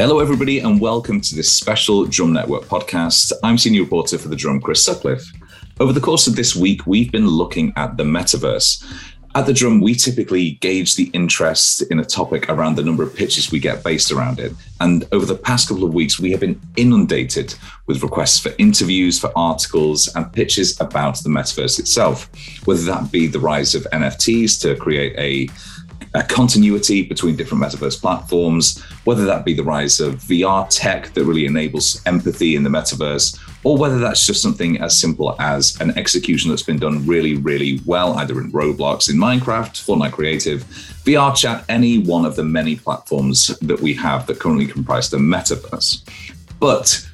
Hello, everybody, and welcome to this special Drum Network podcast. I'm senior reporter for the Drum, Chris Sutcliffe. Over the course of this week, we've been looking at the metaverse. At the Drum, we typically gauge the interest in a topic around the number of pitches we get based around it. And over the past couple of weeks, we have been inundated with requests for interviews, for articles, and pitches about the metaverse itself, whether that be the rise of NFTs to create a a continuity between different metaverse platforms, whether that be the rise of VR tech that really enables empathy in the metaverse, or whether that's just something as simple as an execution that's been done really, really well, either in Roblox, in Minecraft, Fortnite Creative, VR chat, any one of the many platforms that we have that currently comprise the metaverse. But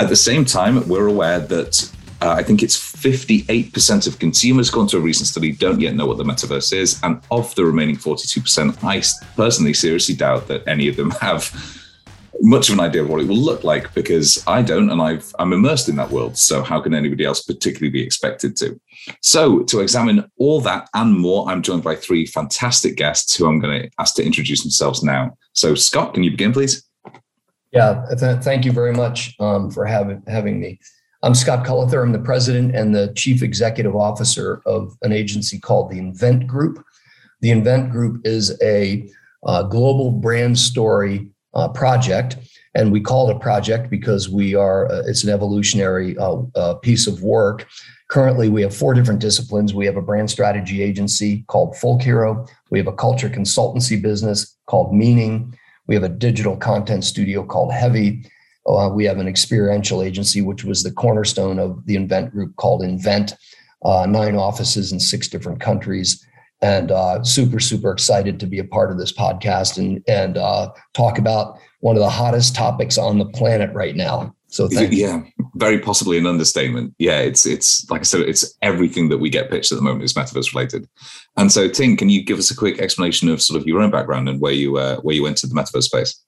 at the same time, we're aware that uh, I think it's 58% of consumers, according to a recent study, don't yet know what the metaverse is. And of the remaining 42%, I personally seriously doubt that any of them have much of an idea of what it will look like because I don't, and I've, I'm immersed in that world. So how can anybody else particularly be expected to? So to examine all that and more, I'm joined by three fantastic guests who I'm going to ask to introduce themselves now. So Scott, can you begin, please? Yeah, th- thank you very much um, for having having me. I'm Scott Cullather. I'm the president and the chief executive officer of an agency called the Invnt Group. The Invnt Group is a uh, global brand story uh, project, and we call it a project because we are uh, it's an evolutionary uh, uh, piece of work. Currently, we have four different disciplines. We have a brand strategy agency called Folk Hero. We have a culture consultancy business called Meaning. We have a digital content studio called Heavy, uh, we have an experiential agency, which was the cornerstone of the Invnt Group called Invnt, uh, nine offices in six different countries. And uh, super, super excited to be a part of this podcast and, and uh, talk about one of the hottest topics on the planet right now. So thank yeah, very possibly an understatement. Yeah, it's it's like I said, it's everything that we get pitched at the moment is metaverse related. And so, Ting, can you give us a quick explanation of sort of your own background and where you uh, where you entered the metaverse space?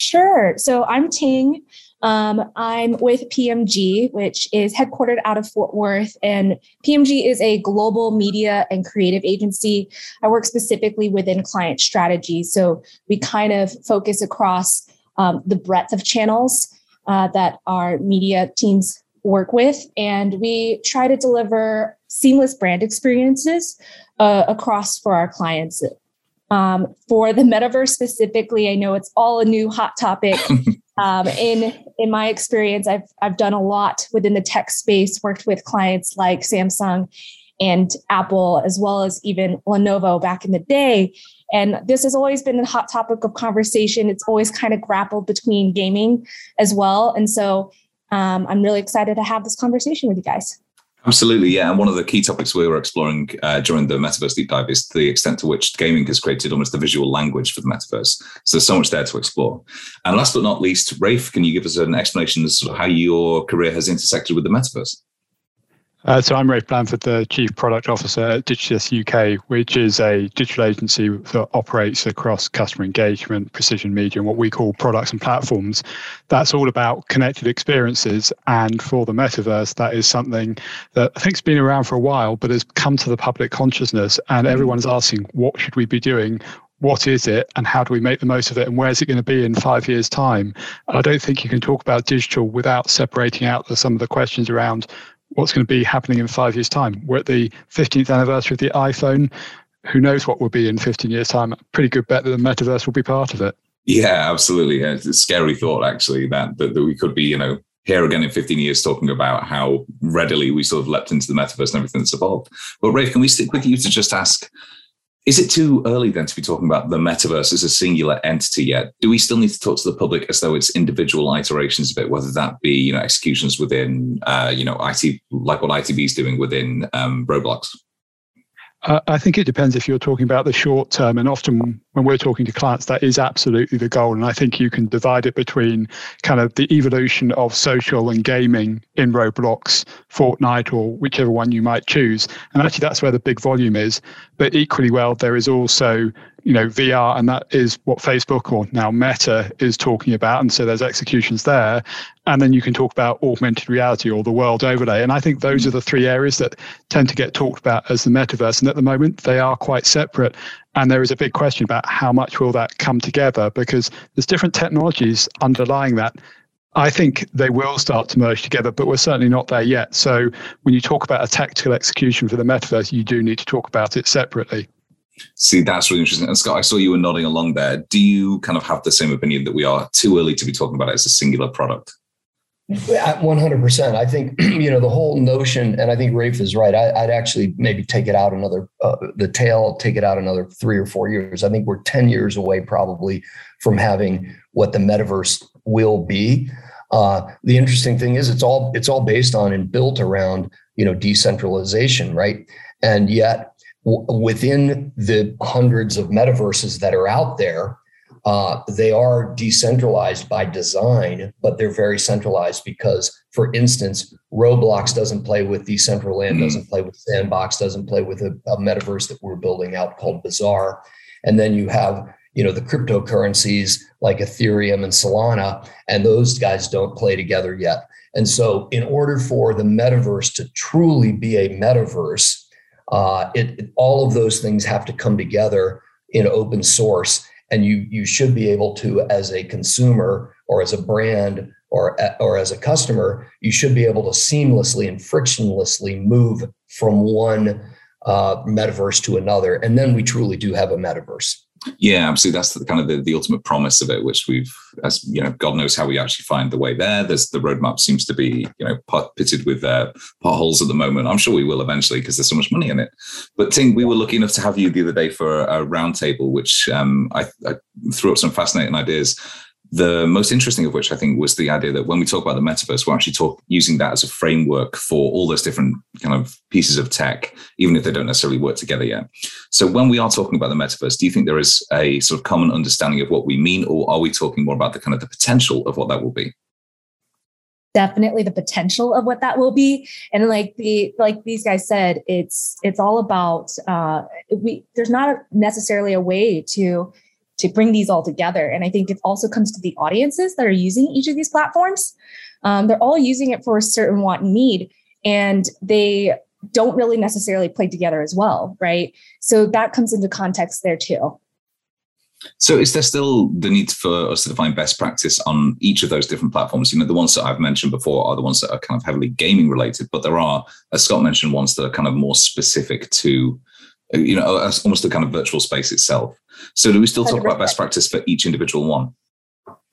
Sure. So I'm Ting. Um, I'm with PMG, which is headquartered out of Fort Worth. And PMG is a global media and creative agency. I work specifically within client strategy. So we kind of focus across um, the breadth of channels uh, that our media teams work with. And we try to deliver seamless brand experiences uh, across for our clients. Um, for the metaverse specifically, I know it's all a new hot topic. um, in in my experience, I've I've done a lot within the tech space, worked with clients like Samsung and Apple, as well as even Lenovo back in the day. And this has always been a hot topic of conversation. It's always kind of grappled between gaming as well. And so um, I'm really excited to have this conversation with you guys. Absolutely, yeah. And one of the key topics we were exploring uh, during the Metaverse Deep Dive is the extent to which gaming has created almost the visual language for the Metaverse. So there's so much there to explore. And last but not least, Rafe, can you give us an explanation as to how your career has intersected with the Metaverse? Uh, so I'm Rafe Blandford, the Chief Product Officer at Digitas UK, which is a digital agency that operates across customer engagement, precision media, and what we call products and platforms. That's all about connected experiences. And for the metaverse, that is something that I think has been around for a while, but has come to the public consciousness. And everyone's asking, what should we be doing? what is it and how do we make the most of it and where is it going to be in five years time i don't think you can talk about digital without separating out the, some of the questions around what's going to be happening in five years' time. We're at the 15th anniversary of the iPhone. Who knows what will be in 15 years' time? Pretty good bet that the metaverse will be part of it. Yeah, absolutely. It's a scary thought, actually, that, that, that we could be, you know, here again in 15 years talking about how readily we sort of leapt into the metaverse and everything that's evolved. But Rafe, can we stick with you to just ask is it too early then to be talking about the metaverse as a singular entity yet? Do we still need to talk to the public as though it's individual iterations of it, whether that be you know executions within uh, you know IT like what ITV is doing within um, Roblox? I think it depends if you're talking about the short term, and often when we're talking to clients, that is absolutely the goal. And I think you can divide it between kind of the evolution of social and gaming in Roblox, Fortnite, or whichever one you might choose. And actually, that's where the big volume is. But equally well, there is also you know VR, and that is what Facebook or now Meta is talking about. And so there's executions there, and then you can talk about augmented reality or the world overlay. And I think those are the three areas that tend to get talked about as the metaverse. And at the moment, they are quite separate. And there is a big question about how much will that come together because there's different technologies underlying that. I think they will start to merge together, but we're certainly not there yet. So when you talk about a tactical execution for the metaverse, you do need to talk about it separately. See, that's really interesting. And Scott, I saw you were nodding along there. Do you kind of have the same opinion that we are too early to be talking about it as a singular product? 100%. I think, you know, the whole notion, and I think Rafe is right. I, would actually maybe take it out another, uh, the tail, take it out another three or four years. I think we're 10 years away probably from having what the metaverse will be. Uh, the interesting thing is it's all it's all based on and built around you know decentralization, right? And yet w- within the hundreds of metaverses that are out there, uh, they are decentralized by design, but they're very centralized because, for instance, Roblox doesn't play with Decentraland, mm. doesn't play with Sandbox, doesn't play with a, a metaverse that we're building out called Bazaar. And then you have you know the cryptocurrencies like ethereum and solana and those guys don't play together yet and so in order for the metaverse to truly be a metaverse uh, it, it, all of those things have to come together in open source and you you should be able to as a consumer or as a brand or or as a customer you should be able to seamlessly and frictionlessly move from one uh, metaverse to another. And then we truly do have a metaverse yeah, absolutely. That's the, kind of the, the ultimate promise of it, which we've, as you know, God knows how we actually find the way there. There's the roadmap seems to be, you know, pitted with uh, potholes at the moment. I'm sure we will eventually because there's so much money in it. But Ting, we were lucky enough to have you the other day for a roundtable, which um, I, I threw up some fascinating ideas the most interesting of which I think was the idea that when we talk about the metaverse, we're actually talk, using that as a framework for all those different kind of pieces of tech, even if they don't necessarily work together yet. So when we are talking about the metaverse, do you think there is a sort of common understanding of what we mean, or are we talking more about the kind of the potential of what that will be? definitely the potential of what that will be and like the like these guys said it's it's all about uh we there's not necessarily a way to to bring these all together. And I think it also comes to the audiences that are using each of these platforms. Um, they're all using it for a certain want and need, and they don't really necessarily play together as well, right? So that comes into context there too. So, is there still the need for us to define best practice on each of those different platforms? You know, the ones that I've mentioned before are the ones that are kind of heavily gaming related, but there are, as Scott mentioned, ones that are kind of more specific to, you know, almost the kind of virtual space itself. So do we still talk about best practice for each individual one?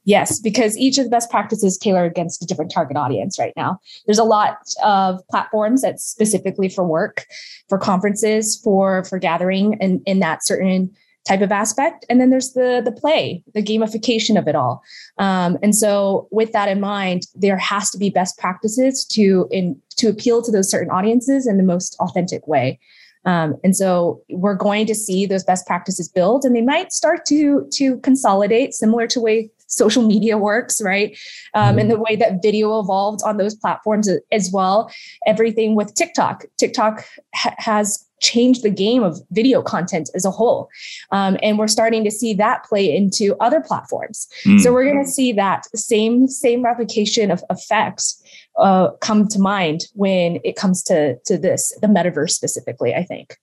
Yes, because each of the best practices tailor against a different target audience right now. There's a lot of platforms that's specifically for work, for conferences, for for gathering and in that certain type of aspect. And then there's the the play, the gamification of it all. Um, and so with that in mind, there has to be best practices to in to appeal to those certain audiences in the most authentic way. Um, and so we're going to see those best practices build and they might start to to consolidate similar to way social media works right? Um, mm-hmm. and the way that video evolved on those platforms as well. Everything with tiktok. Tiktok ha- has changed the game of video content as a whole. Um, and we're starting to see that play into other platforms. Mm. so we're going to see that same same replication of effects uh, come to mind when it comes to to this the metaverse specifically i think.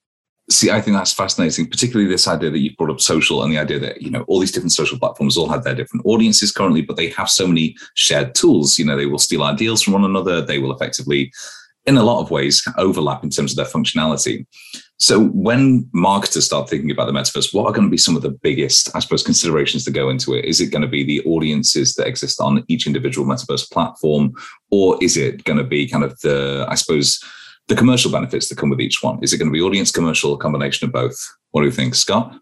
See i think that's fascinating particularly this idea that you've brought up social and the idea that you know all these different social platforms all have their different audiences currently but they have so many shared tools. You know they will steal ideas from one another. They will effectively in a lot of ways overlap in terms of their functionality so when marketers start thinking about the metaverse, what are going to be some of the biggest, I suppose, considerations to go into it? Is it going to be the audiences that exist on each individual metaverse platform, or is it going to be kind of the, I suppose, the commercial benefits that come with each one? Is it going to be audience commercial, combination of both? What do you think, Scott?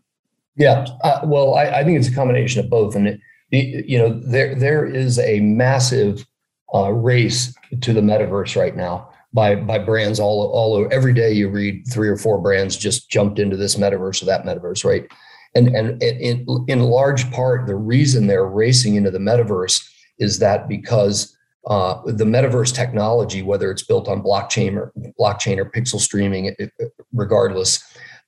Yeah, uh, well, I, I, think it's a combination of both, and it, you know, there there is a massive uh, race to the metaverse right now by by brands all all. Every day you read three or four brands just jumped into this metaverse or that metaverse, right? And and in in large part, the reason they're racing into the metaverse is that because uh, the metaverse technology, whether it's built on blockchain or blockchain or pixel streaming, regardless,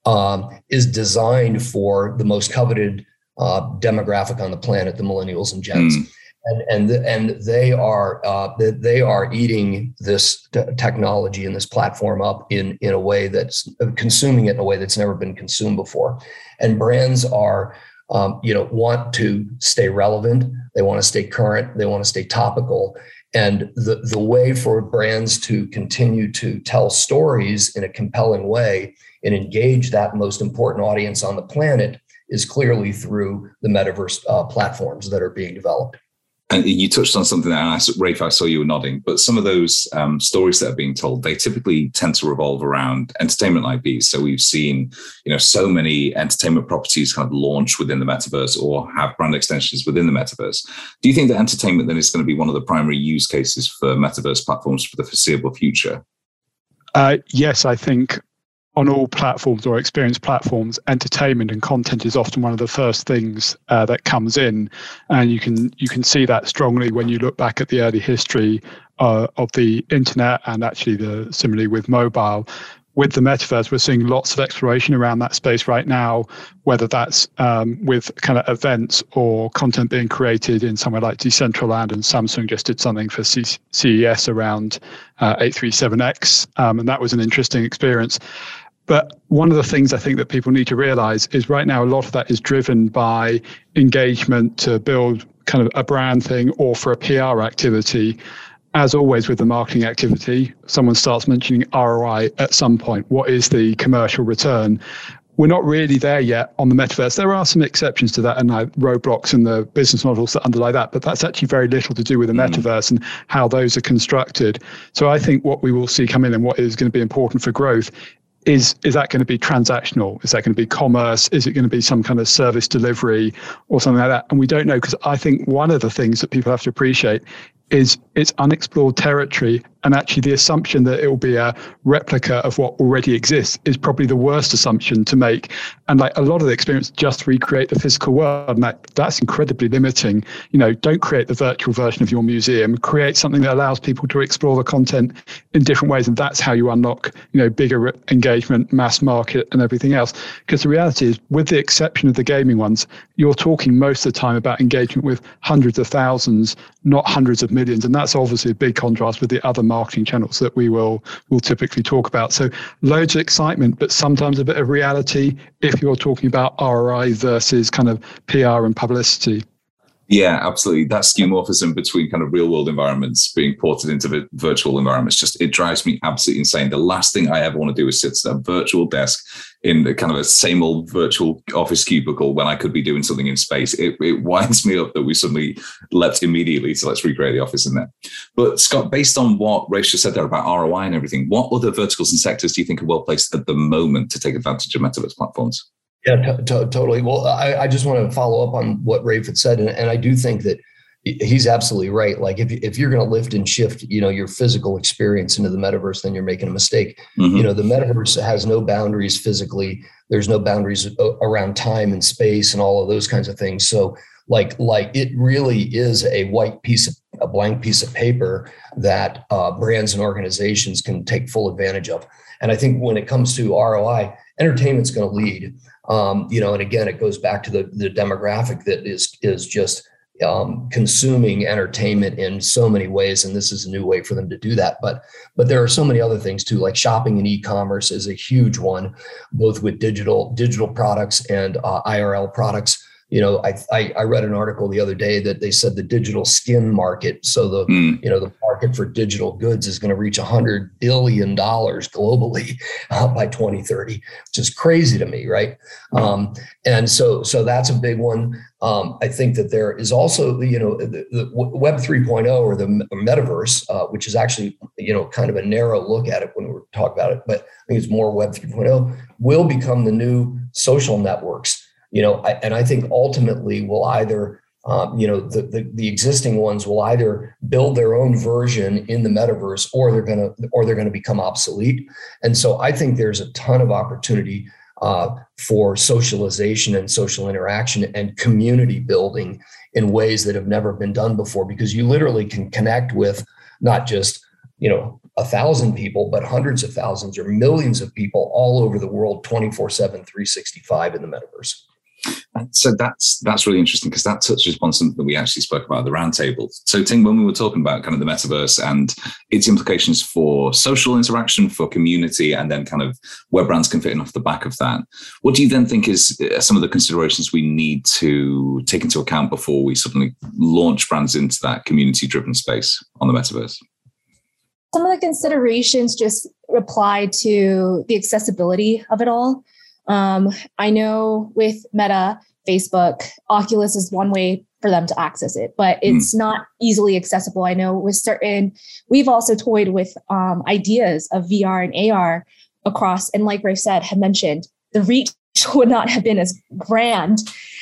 um, is designed for the most coveted uh, demographic on the planet, the millennials and gens. Mm. And, and, and they are uh, they are eating this t- technology and this platform up in, in a way that's uh, consuming it in a way that's never been consumed before. And brands are um, you know want to stay relevant they want to stay current they want to stay topical and the, the way for brands to continue to tell stories in a compelling way and engage that most important audience on the planet is clearly through the metaverse uh, platforms that are being developed. And you touched on something that, I, Rafe, I saw you were nodding, but some of those um, stories that are being told, they typically tend to revolve around entertainment IPs. So we've seen, you know, so many entertainment properties kind of launch within the metaverse or have brand extensions within the metaverse. Do you think that entertainment then is going to be one of the primary use cases for metaverse platforms for the foreseeable future? Uh, yes, I think on all platforms or experience platforms, entertainment and content is often one of the first things uh, that comes in, and you can you can see that strongly when you look back at the early history uh, of the internet and actually the similarly with mobile. With the metaverse, we're seeing lots of exploration around that space right now, whether that's um, with kind of events or content being created in somewhere like Decentraland, and Samsung just did something for C- CES around uh, 837X, um, and that was an interesting experience. But one of the things I think that people need to realize is right now a lot of that is driven by engagement to build kind of a brand thing or for a PR activity. As always with the marketing activity, someone starts mentioning ROI at some point. What is the commercial return? We're not really there yet on the metaverse. There are some exceptions to that and Roblox and the business models that underlie that, but that's actually very little to do with the mm. metaverse and how those are constructed. So I think what we will see come in and what is going to be important for growth is is that going to be transactional? Is that going to be commerce? Is it going to be some kind of service delivery or something like that? And we don't know because i think one of the things that people have to appreciate is it's unexplored territory and actually the assumption that it will be a replica of what already exists is probably the worst assumption to make. And like a lot of the experience just recreate the physical world and that, that's incredibly limiting. You know don't create the virtual version of your museum. Create something that allows people to explore the content in different ways and that's how you unlock you know bigger engagement mass market and everything else. Because the reality is with the exception of the gaming ones you're talking most of the time about engagement with hundreds of thousands not hundreds of millions. And that's obviously a big contrast with the other marketing channels that we will will typically talk about. So loads of excitement, but sometimes a bit of reality if you're talking about ROI versus kind of PR and publicity. Yeah, absolutely. That skeuomorphism between kind of real world environments being ported into virtual environments just it drives me absolutely insane. The last thing I ever want to do is sit at a virtual desk in kind of a same old virtual office cubicle when I could be doing something in space. It, it winds me up that we suddenly leapt immediately to let's recreate the office in there. But Scott, based on what Rachel said there about ROI and everything, what other verticals and sectors do you think are well placed at the moment to take advantage of metaverse platforms? Yeah, t- t- totally. Well, I, I, just want to follow up on what Rafe had said, and, and I do think that he's absolutely right. Like if if you're going to lift and shift, you know, your physical experience into the metaverse, then you're making a mistake. Mm-hmm. You know, the metaverse has no boundaries physically. There's no boundaries around time and space and all of those kinds of things. So, like like it really is a white piece of a blank piece of paper that uh, brands and organizations can take full advantage of. And I think when it comes to ROI, entertainment's going to lead. Um, you know, and again, it goes back to the the demographic that is is just um, consuming entertainment in so many ways, and this is a new way for them to do that. But but there are so many other things too, like shopping and e-commerce is a huge one, both with digital digital products and uh, IRL products you know, I, I, I read an article the other day that they said the digital skin market, so the mm. you know the market for digital goods is going to reach a hundred billion dollars globally uh, by 2030, which is crazy to me, right? Um, and so so that's a big one. Um, I think that there is also you know the, the Web 3.0 or the metaverse, uh, which is actually you know kind of a narrow look at it when we talk about it, but I think it's more Web 3.0 will become the new social networks you know, I, and I think ultimately will either, um, you know, the, the, the existing ones will either build their own version in the metaverse, or they're gonna, or they're gonna become obsolete. And so I think there's a ton of opportunity uh, for socialization and social interaction and community building in ways that have never been done before, because you literally can connect with not just you know a thousand people, but hundreds of thousands or millions of people all over the world 24 7, 365 in the metaverse. So that's that's really interesting because that touches upon something that we actually spoke about at the roundtable. So, Ting, when we were talking about kind of the metaverse and its implications for social interaction, for community, and then kind of where brands can fit in off the back of that, what do you then think is uh, some of the considerations we need to take into account before we suddenly launch brands into that community-driven space on the metaverse? Some of the considerations just apply to the accessibility of it all. Um, I know with Meta, Facebook, Oculus is one way for them to access it, but hmm. it's mm. not easily accessible. I know with certain, we've also toyed with um, ideas of VR and AR across, and like Rafe said, had mentioned, the reach would not have been as grand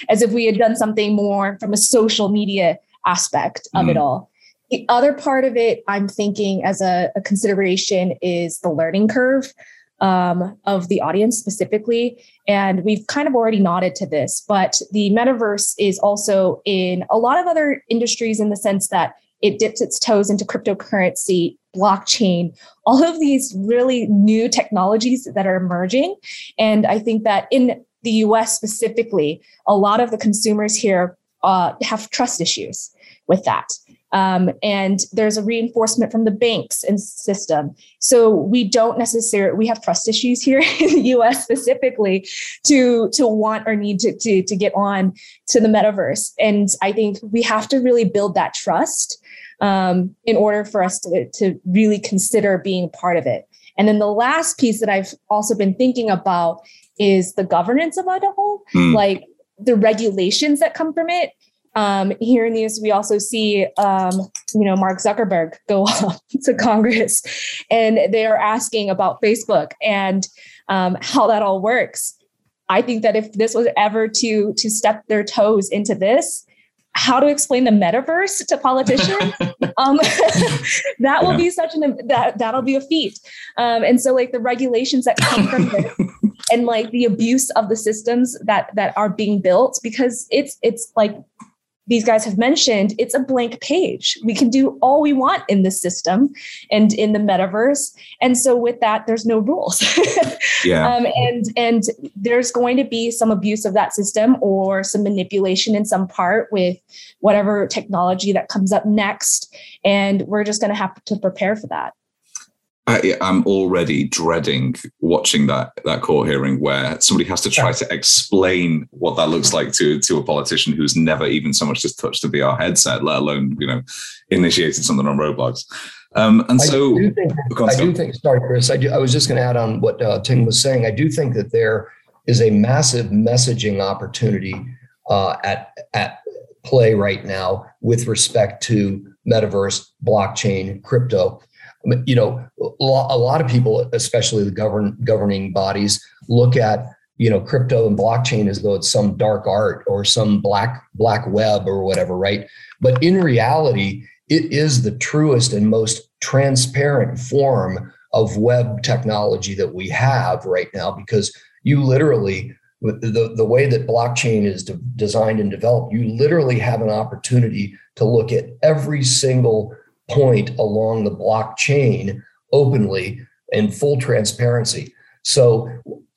as if we had done something more from a social media aspect of mm. it hmm. all. The other part of it, I'm thinking as a, a consideration, is the learning curve um, of the audience specifically. And we've kind of already nodded to this, but the metaverse is also in a lot of other industries in the sense that it dips its toes into cryptocurrency, blockchain, all of these really new technologies that are emerging. And I think that in the US specifically, a lot of the consumers here uh, have trust issues with that. Um, and there's a reinforcement from the banks and system. So we don't necessarily we have trust issues here in the U.S. specifically to to want or need to to to get on to the metaverse. And I think we have to really build that trust um, in order for us to to really consider being part of it. And then the last piece that I've also been thinking about is the governance of it all, mm. like the regulations that come from it um, here in the US, we also see, um, you know, Mark Zuckerberg go up to Congress and they are asking about Facebook and um, how that all works. I think that if this was ever to to step their toes into this, how to explain the metaverse to politicians um, that will yeah. be such an that that'll be a feat um, and so like the regulations that come from this and like the abuse of the systems that that are being built because it's it's like these guys have mentioned, it's a blank page. We can do all we want in this system and in the metaverse. And so with that, there's no rules. yeah. Um, and and there's going to be some abuse of that system or some manipulation in some part with whatever technology that comes up next. And we're just going to have to prepare for that. I, am already dreading watching that that court hearing where somebody has to try to explain what that looks like to to a politician who's never even so much as touched a VR headset, let alone you know initiated something on Roblox. Um, and so, I do think, I do think sorry, Chris. I, do, I was just going to add on what uh, Ting was saying. I do think that there is a massive messaging opportunity uh, at at play right now with respect to metaverse, blockchain, crypto you know, a lot of people, especially the govern governing bodies, look at you know crypto and blockchain as though it's some dark art or some black black web or whatever, right? But in reality, it is the truest and most transparent form of web technology that we have right now because you literally the, the way that blockchain is de- designed and developed you literally have an opportunity to look at every single point along the blockchain openly in full transparency. So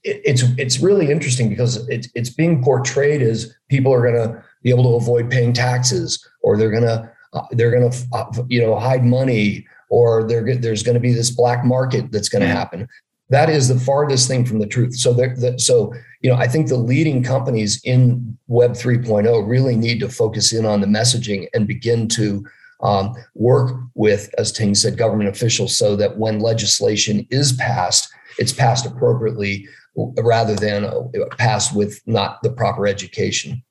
it's it's really interesting because it's it's being portrayed as people are going to be able to avoid paying taxes, or they're going to uh, they're going to uh, you know hide money, or there's going to be this black market that's going to happen. That is the farthest thing from the truth. So the, so you know I think the leading companies in Web 3.0 really need to focus in on the messaging and begin to um, work with, as Ting said, government officials so that when legislation is passed, it's passed appropriately rather than uh, passed with not the proper education.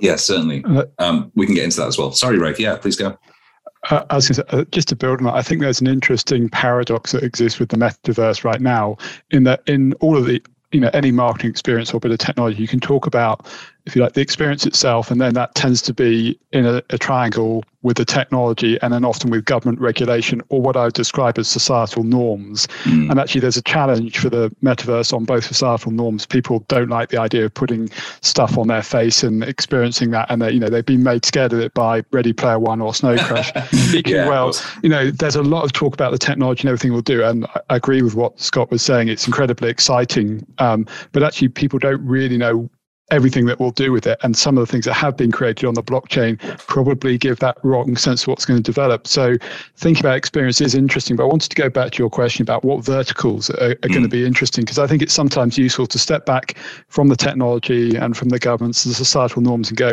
Yeah, certainly. Uh, um, we can get into that as well. Sorry, Rafe. Yeah, please go. Uh, I was say, uh, just to build on that, I think there's an interesting paradox that exists with the metaverse right now, in that in all of the you know any marketing experience or bit of technology, you can talk about if you like, the experience itself, and then that tends to be in a, a, triangle with the technology, and then often with government regulation or what I would describe as societal norms. Mm. And actually, there's a challenge for the metaverse on both societal norms. People don't like the idea of putting stuff on their face and experiencing that, and they, you know they've been made scared of it by Ready Player One or Snow Crash. yeah, well, you know, there's a lot of talk about the technology and everything we'll do, and I agree with what Scott was saying. It's incredibly exciting, um, but actually, people don't really know everything that we'll do with it. And some of the things that have been created on the blockchain probably give that wrong sense of what's going to develop. So thinking about experience is interesting, but I wanted to go back to your question about what verticals are, are mm. going to be interesting, because I think it's sometimes useful to step back from the technology and from the governments, and the societal norms and go,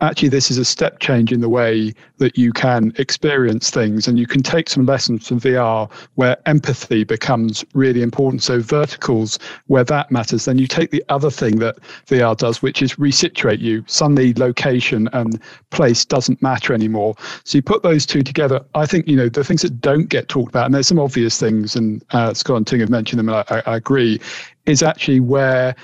actually this is a step change in the way that you can experience things and you can take some lessons from VR where empathy becomes really important. So verticals where that matters then you take the other thing that VR does which is resituate you. Suddenly location and place doesn't matter anymore. So you put those two together I think you know the things that don't get talked about and there's some obvious things and uh, Scott and Ting have mentioned them and I, I agree is actually where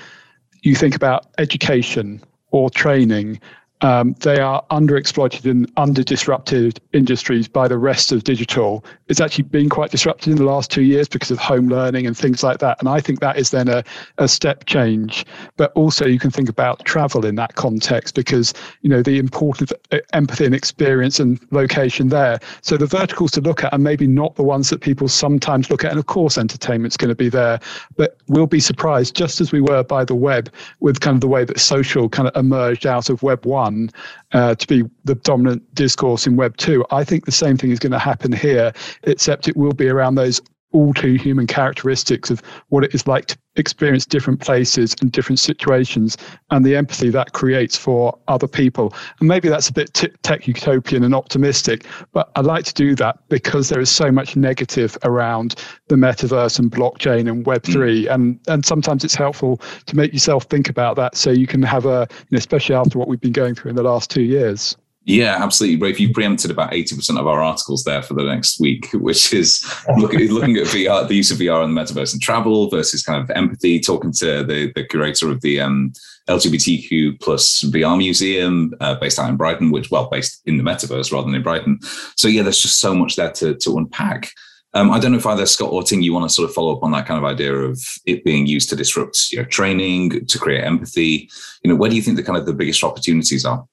you think about education or training um, they are underexploited and under disrupted industries by the rest of digital. It's actually been quite disrupted in the last two years because of home learning and things like that. And I think that is then a, a step change. But also you can think about travel in that context because, you know, the importance of uh, empathy and experience and location there. So the verticals to look at are maybe not the ones that people sometimes look at. And of course, entertainment's going to be there, but we'll be surprised just as we were by the web with kind of the way that social kind of emerged out of web one one uh, to be the dominant discourse in Web 2. I think the same thing is going to happen here, except it will be around those all too human characteristics of what it is like to experience different places and different situations and the empathy that creates for other people. And maybe that's a bit t- tech utopian and optimistic, but I like to do that because there is so much negative around the metaverse and blockchain and Web3. Mm. And, and sometimes it's helpful to make yourself think about that so you can have a, you know, especially after what we've been going through in the last two years. Yeah, absolutely. Rafe, you preempted about 80% of our articles there for the next week, which is looking, looking at VR, the use of VR in the metaverse and travel versus kind of empathy, talking to the, the curator of the um, LGBTQ plus VR museum uh, based out in Brighton, which, well, based in the metaverse rather than in Brighton. So, yeah, there's just so much there to, to unpack. Um, I don't know if either Scott or Ting, you want to sort of follow up on that kind of idea of it being used to disrupt you know, training, to create empathy. You know, where do you think the kind of the biggest opportunities are?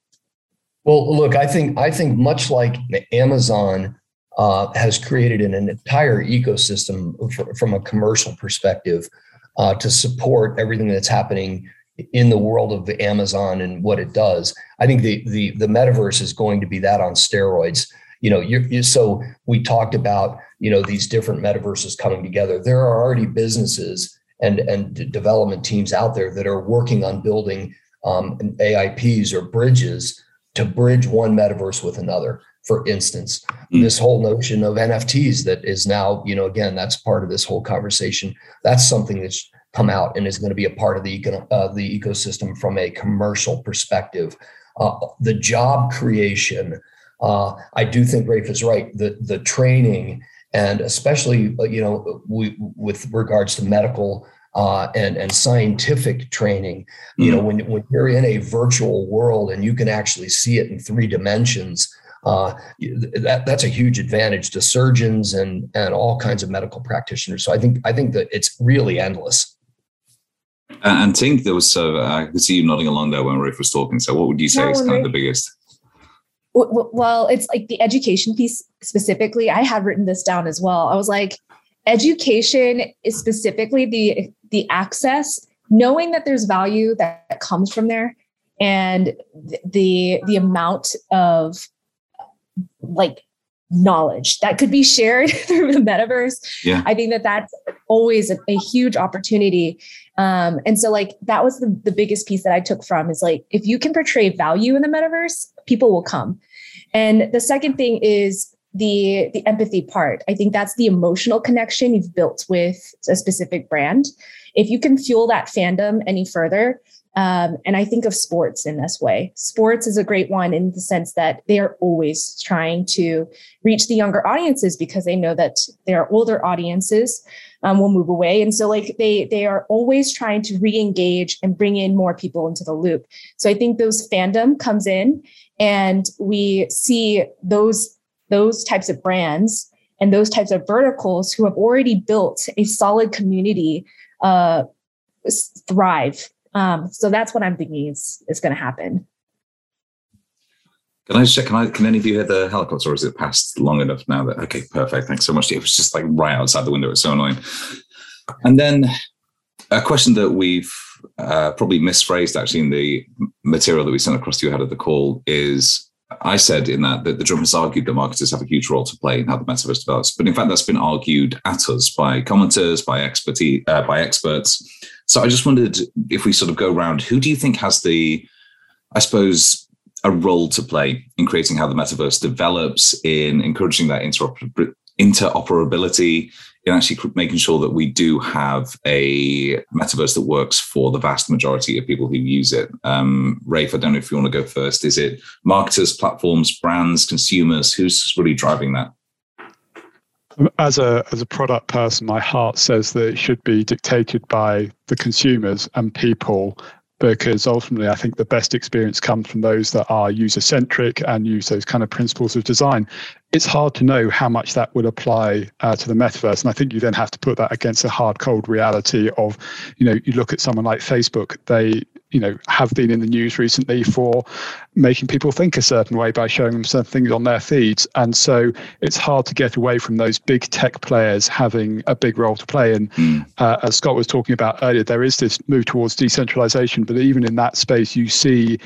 Well, look, I think I think much like Amazon uh, has created an, an entire ecosystem for, from a commercial perspective uh, to support everything that's happening in the world of Amazon and what it does. I think the the the metaverse is going to be that on steroids. You know, you're, you're, so we talked about you know these different metaverses coming together. There are already businesses and and development teams out there that are working on building um, AIPs or bridges to bridge one metaverse with another for instance. Mm. this whole notion of nfts that is now you know again that's part of this whole conversation. That's something that's come out and is going to be a part of the uh, the ecosystem from a commercial perspective. Uh, the job creation uh, i do think rafe is right. The the training and especially uh, you know we, with regards to medical uh, and and scientific training. You mm-hmm. know, when when you're in a virtual world and you can actually see it in three dimensions, uh, that that's a huge advantage to surgeons and and all kinds of medical practitioners. So I think I think that it's really endless. And Ting, there was so uh, I could see you nodding along there when Rafe was talking. So what would you say no, is kind of the biggest? Well, it's like the education piece specifically. I had written this down as well. I was like, education is specifically the the access knowing that there's value that comes from there and the the amount of like knowledge that could be shared through the metaverse yeah. i think that that's always a, a huge opportunity um, and so like that was the, the biggest piece that i took from is like if you can portray value in the metaverse people will come and the second thing is the the empathy part i think that's the emotional connection you've built with a specific brand if you can fuel that fandom any further Um, and I think of sports in this way. Sports is a great one in the sense that they are always trying to reach the younger audiences because they know that their older audiences um, will move away. And so like they they are always trying to re-engage and bring in more people into the loop. So I think those fandom comes in and we see those those types of brands and those types of verticals who have already built a solid community uh, thrive. Um, so that's what I'm thinking is, is going to happen. Can I check? Can I? Can any of you hear the helicopter, or is it passed long enough now? That okay, perfect. Thanks so much. It was just like right outside the window. It's so annoying. And then a question that we've uh, probably misphrased actually in the material that we sent across to you ahead of the call is I said in that that the has argued that marketers have a huge role to play in how the metaverse develops, but in fact that's been argued at us by commenters, by expertise, uh, by experts. So I just wondered if we sort of go around, who do you think has the, I suppose, a role to play in creating how the metaverse develops, in encouraging that interoper- interoperability, in actually making sure that we do have a metaverse that works for the vast majority of people who use it. Um, Rafe, I don't know if you want to go first. Is it marketers, platforms, brands, consumers? Who's really driving that? As a as a product person, my heart says that it should be dictated by the consumers and people because ultimately I think the best experience comes from those that are user centric and use those kind of principles of design. It's hard to know how much that would apply uh, to the metaverse, and I think you then have to put that against a hard, cold reality of, you know, you look at someone like Facebook. They you know have been in the news recently for making people think a certain way by showing them certain things on their feeds and so it's hard to get away from those big tech players having a big role to play and mm. uh, as scott was talking about earlier there is this move towards decentralization but even in that space you see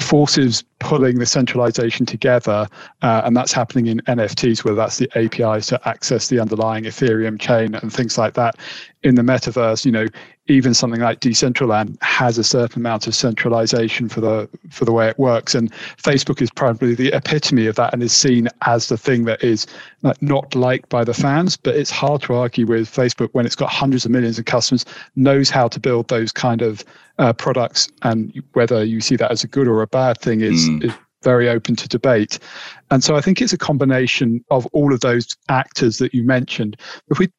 forces pulling the centralization together, uh, and that's happening in NFTs, whether that's the APIs to access the underlying Ethereum chain and things like that. In the metaverse, you know, even something like Decentraland has a certain amount of centralization for the for the way it works, and Facebook is probably the epitome of that, and is seen as the thing that is not liked by the fans. But it's hard to argue with Facebook when it's got hundreds of millions of customers, knows how to build those kind of uh, products, and whether you see that as a good or a bad thing is, mm. is very open to debate. And so I think it's a combination of all of those actors that you mentioned. If we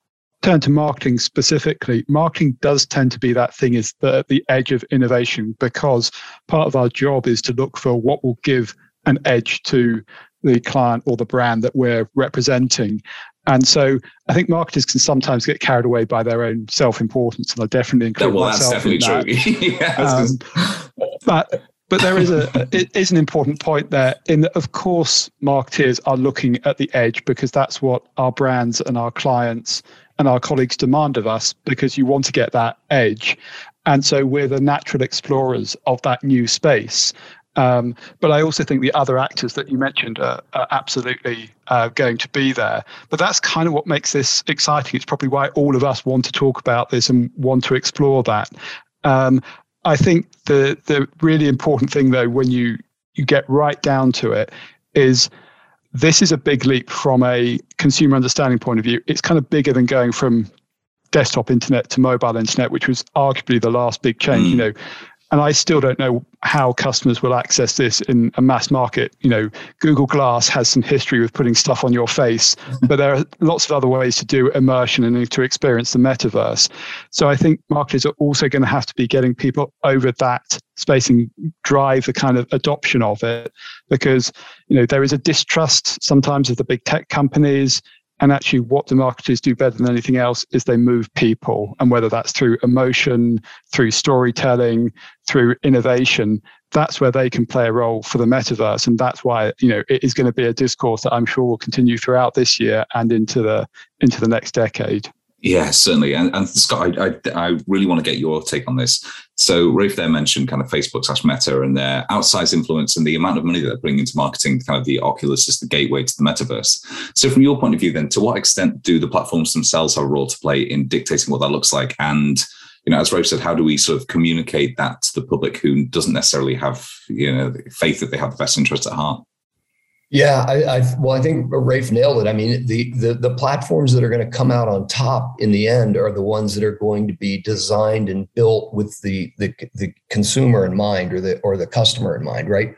turn to marketing specifically, marketing does tend to be that thing is the, the edge of innovation because part of our job is to look for what will give an edge to the client or the brand that we're representing. And so I think marketers can sometimes get carried away by their own self-importance, and I definitely include well, myself that's definitely in that. true. um, but but there is a it is an important point there in that of course marketeers are looking at the edge because that's what our brands and our clients and our colleagues demand of us because you want to get that edge and so we're the natural explorers of that new space um, but I also think the other actors that you mentioned are, are absolutely uh, going to be there. But that's kind of what makes this exciting. It's probably why all of us want to talk about this and want to explore that. Um, I think the the really important thing, though, when you you get right down to it, is this is a big leap from a consumer understanding point of view. It's kind of bigger than going from desktop internet to mobile internet, which was arguably the last big change. Mm. You know, and I still don't know how customers will access this in a mass market. You know, Google Glass has some history with putting stuff on your face, mm-hmm. but there are lots of other ways to do immersion and to experience the metaverse. So I think marketers are also going to have to be getting people over that space and drive the kind of adoption of it because you know there is a distrust sometimes of the big tech companies and actually, what the marketers do better than anything else is they move people. And whether that's through emotion, through storytelling, through innovation, that's where they can play a role for the metaverse. And that's why, you know, it is going to be a discourse that I'm sure will continue throughout this year and into the into the next decade. Yeah, certainly. And, and Scott, I, I, I, really want to get your take on this. So Rafe there mentioned kind of Facebook slash Meta and their outsized influence and the amount of money that they're bringing into marketing, kind of the Oculus is the gateway to the metaverse. So from your point of view, then, to what extent do the platforms themselves have a role to play in dictating what that looks like? And, you know, as Rafe said, how do we sort of communicate that to the public who doesn't necessarily have, you know, faith that they have the best interest at heart? Yeah, I, I, well, I think Rafe nailed it. I mean, the, the the platforms that are going to come out on top in the end are the ones that are going to be designed and built with the the, the consumer in mind or the or the customer in mind, right?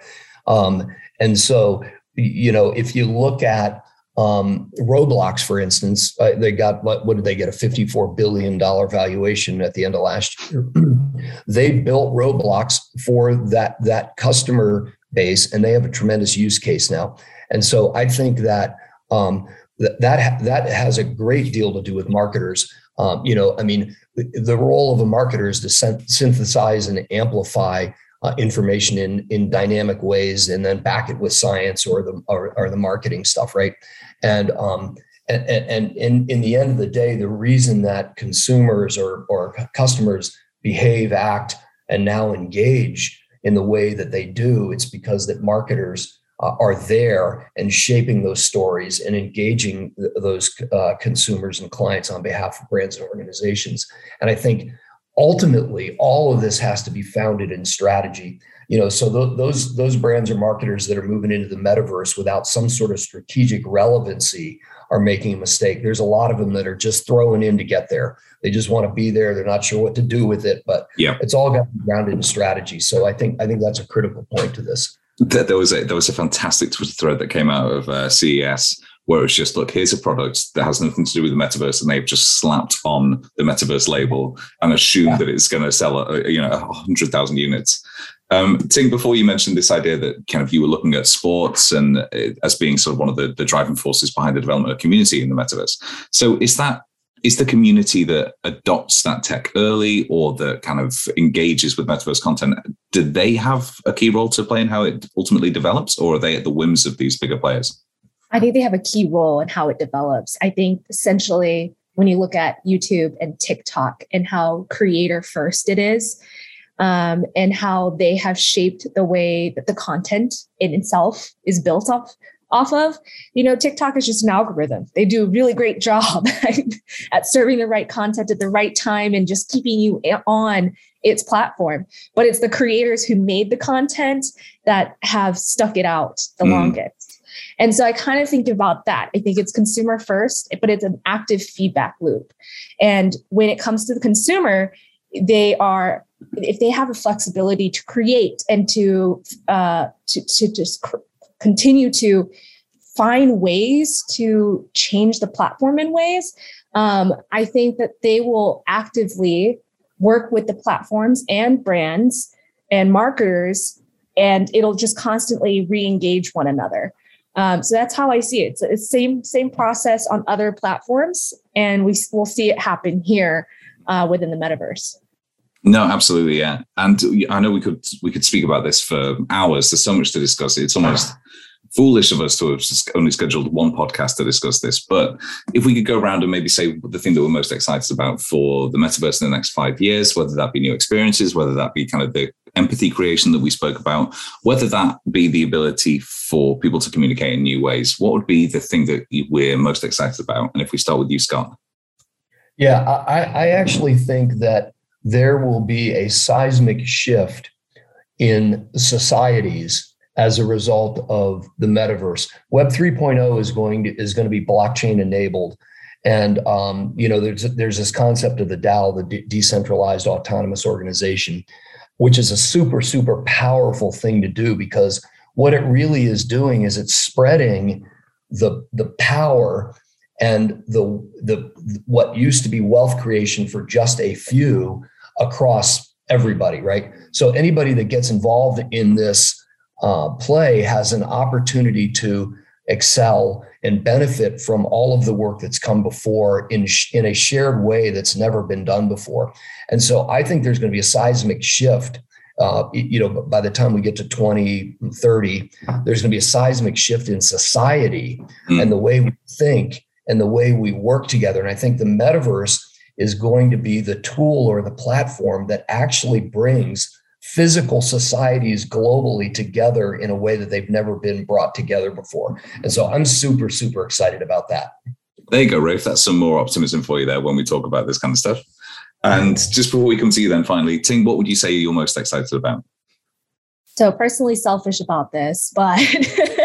Um, and so, you know, if you look at um, Roblox, for instance, uh, they got what, what did they get? A $54 billion valuation at the end of last year. they built Roblox for that, that customer base, and they have a tremendous use case now. And so I think that um, that that, that has a great deal to do with marketers. Um, you know, I mean, the role of a marketer is to synthesize and amplify uh, information in in dynamic ways, and then back it with science or the or, or the marketing stuff, right? And um, and, and in, in the end of the day, the reason that consumers or, or customers behave, act, and now engage in the way that they do, it's because that marketers uh, are there and shaping those stories and engaging th- those uh, consumers and clients on behalf of brands and organizations. And I think ultimately all of this has to be founded in strategy you know so th- those those brands or marketers that are moving into the metaverse without some sort of strategic relevancy are making a mistake. There's a lot of them that are just throwing in to get there. They just want to be there. They're not sure what to do with it but yeah. it's all got to be grounded in strategy. So i think i think that's a critical point to this. There was a there was a fantastic Twitter thread that came out of uh, CES where it's just look, here's a product that has nothing to do with the metaverse, and they've just slapped on the metaverse label and assumed yeah. that it's going to sell, you know, a hundred thousand units. Um, Ting, before you mentioned this idea that kind of you were looking at sports and uh, as being sort of one of the, the driving forces behind the development of community in the metaverse. So is that is the community that adopts that tech early or that kind of engages with metaverse content do they have a key role to play in how it ultimately develops or are they at the whims of these bigger players I think they have a key role in how it develops. I think essentially when you look at YouTube and TikTok and how creator first it is, um, and how they have shaped the way that the content in itself is built off off of. You know, TikTok is just an algorithm. They do a really great job at serving the right content at the right time and just keeping you on its platform. But it's the creators who made the content that have stuck it out the mm. longest. And so I kind of think about that. I think it's consumer first, but it's an active feedback loop. And when it comes to the consumer, they are if they have a flexibility to create and to uh, to, to just cr- continue to find ways to change the platform in ways, um, I think that they will actively work with the platforms and brands and marketers, and it'll just constantly re-engage one another. Um, so that's how I see it. It's the same same process on other platforms, and we will see it happen here uh, within the metaverse. No, absolutely, yeah. And I know we could we could speak about this for hours. There's so much to discuss. It's almost foolish of us to have only scheduled one podcast to discuss this. But if we could go around and maybe say the thing that we're most excited about for the metaverse in the next five years, whether that be new experiences, whether that be kind of the empathy creation that we spoke about, whether that be the ability for people to communicate in new ways, what would be the thing that we're most excited about? And if we start with you, Scott. Yeah, I, I actually think that there will be a seismic shift in societies as a result of the metaverse. Web 3.0 is going to is going to be blockchain enabled. And um, you know, there's there's this concept of the DAO, the de- decentralized autonomous organization, which is a super super powerful thing to do because what it really is doing is it's spreading the the power and the the what used to be wealth creation for just a few across everybody, right? So anybody that gets involved in this uh, play has an opportunity to excel and benefit from all of the work that's come before in in a shared way that's never been done before. And so I think there's going to be a seismic shift. Uh, you know, by the time we get to 2030, there's going to be a seismic shift in society mm. and the way we think and the way we work together. And I think the metaverse is going to be the tool or the platform that actually brings physical societies globally together in a way that they've never been brought together before. And so I'm super, super excited about that. There you go, Rafe. That's some more optimism for you there when we talk about this kind of stuff. And just before we come to you, then finally, Ting, what would you say you're most excited about? So, personally selfish about this, but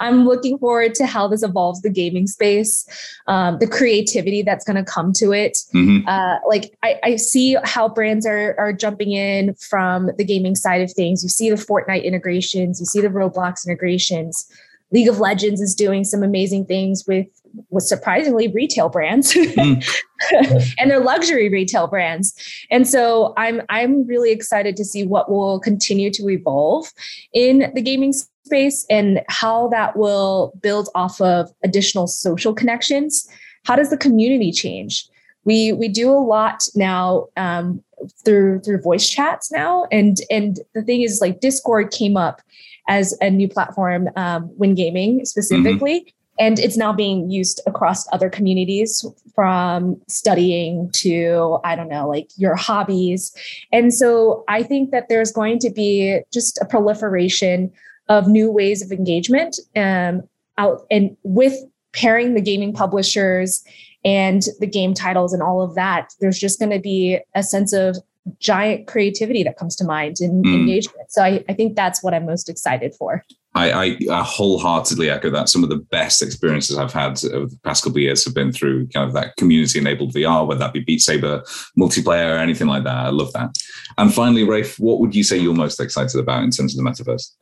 I'm looking forward to how this evolves the gaming space, um, the creativity that's going to come to it. Mm-hmm. Uh, like I, I, see how brands are are jumping in from the gaming side of things. You see the Fortnite integrations, you see the Roblox integrations. League of Legends is doing some amazing things with with surprisingly retail brands mm. and they're luxury retail brands. And so I'm I'm really excited to see what will continue to evolve in the gaming space and how that will build off of additional social connections. How does the community change? We we do a lot now um, through through voice chats now, and and the thing is like Discord came up as a new platform um, when gaming specifically. Mm-hmm. And it's now being used across other communities from studying to, I don't know, like your hobbies. And so I think that there's going to be just a proliferation of new ways of engagement um, out and with pairing the gaming publishers and the game titles and all of that, there's just going to be a sense of giant creativity that comes to mind in mm. engagement. So I, I think that's what I'm most excited for. I, I, I, wholeheartedly echo that. Some of the best experiences I've had over the past couple of years have been through kind of that community enabled VR, whether that be Beat Saber multiplayer or anything like that. I love that. And finally, Rafe, what would you say you're most excited about in terms of the metaverse?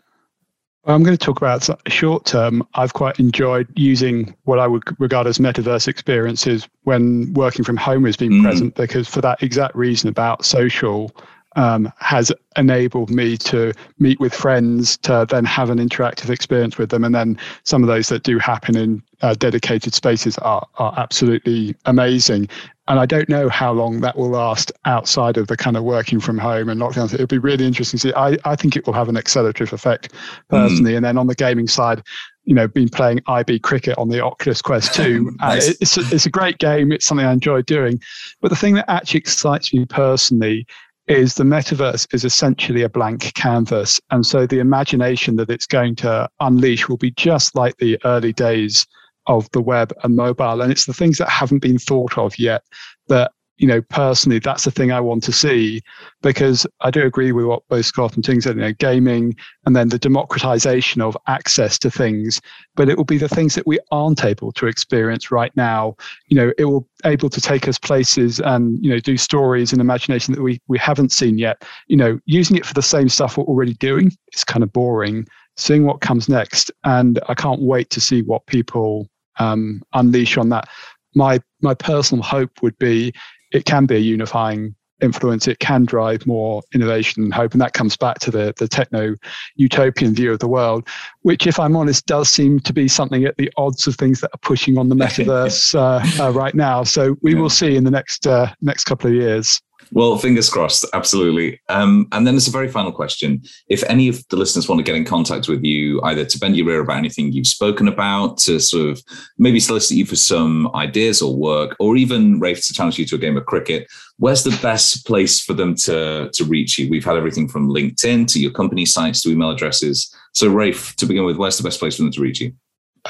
I'm going to talk about short term. I've quite enjoyed using what I would regard as metaverse experiences when working from home has been mm. present because for that exact reason about social um, has enabled me to meet with friends, to then have an interactive experience with them. And then some of those that do happen in uh, dedicated spaces are, are absolutely amazing. And I don't know how long that will last outside of the kind of working from home and lockdowns. It'll be really interesting to see. I, I think it will have an accelerative effect personally. Mm. And then on the gaming side, you know, been playing IB cricket on the Oculus Quest 2. nice. uh, it's, a, it's a great game. It's something I enjoy doing. But the thing that actually excites me personally is the metaverse is essentially a blank canvas. And so the imagination that it's going to unleash will be just like the early days of the web and mobile. And it's the things that haven't been thought of yet that you know, personally, that's the thing I want to see because I do agree with what both Scott and Ting said, you know, gaming and then the democratization of access to things, but it will be the things that we aren't able to experience right now. You know, it will able to take us places and, you know, do stories and imagination that we, we haven't seen yet. You know, using it for the same stuff we're already doing is kind of boring. Seeing what comes next. And I can't wait to see what people um, unleash on that my my personal hope would be it can be a unifying influence. It can drive more innovation and hope. And that comes back to the, the techno utopian view of the world, which, if I'm honest, does seem to be something at the odds of things that are pushing on the metaverse uh, uh, right now. So we yeah. will see in the next uh, next couple of years. Well, fingers crossed, absolutely. Um, and then there's a very final question. If any of the listeners want to get in contact with you, either to bend your ear about anything you've spoken about, to sort of maybe solicit you for some ideas or work, or even Rafe to challenge you to a game of cricket, where's the best place for them to, to reach you? We've had everything from LinkedIn to your company sites to email addresses. So, Rafe, to begin with, where's the best place for them to reach you?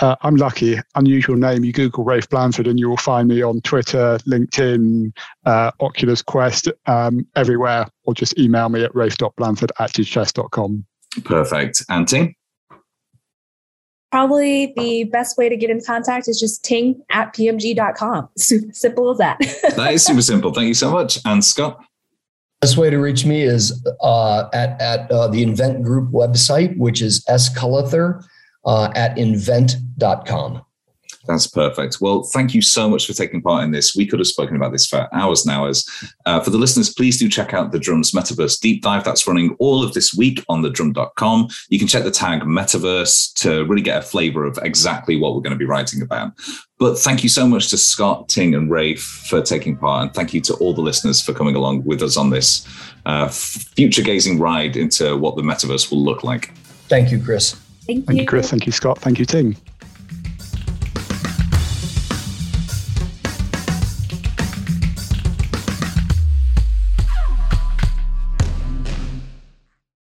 Uh, I'm lucky, unusual name. You Google Rafe Blandford and you will find me on Twitter, LinkedIn, uh, Oculus Quest, um, everywhere, or just email me at rafe.blandford at digitas.com. Perfect. Ting? Probably the best way to get in contact is just ting at pmg.com. Simple as that. that is super simple. Thank you so much. And Scott? Best way to reach me is uh, at, at uh, the Invnt Group website, which is scullather uh, at invnt.com. That's perfect. Well, thank you so much for taking part in this. We could have spoken about this for hours and hours. Uh, for the listeners, please do check out the Drums Metaverse Deep Dive. That's running all of this week on thedrum.com. You can check the tag Metaverse to really get a flavor of exactly what we're going to be writing about. But thank you so much to Scott, Ting, and Rafe for taking part. And thank you to all the listeners for coming along with us on this uh, future gazing ride into what the metaverse will look like. Thank you, Chris. Thank, Thank you. you, Chris. Thank you, Scott. Thank you, Ting.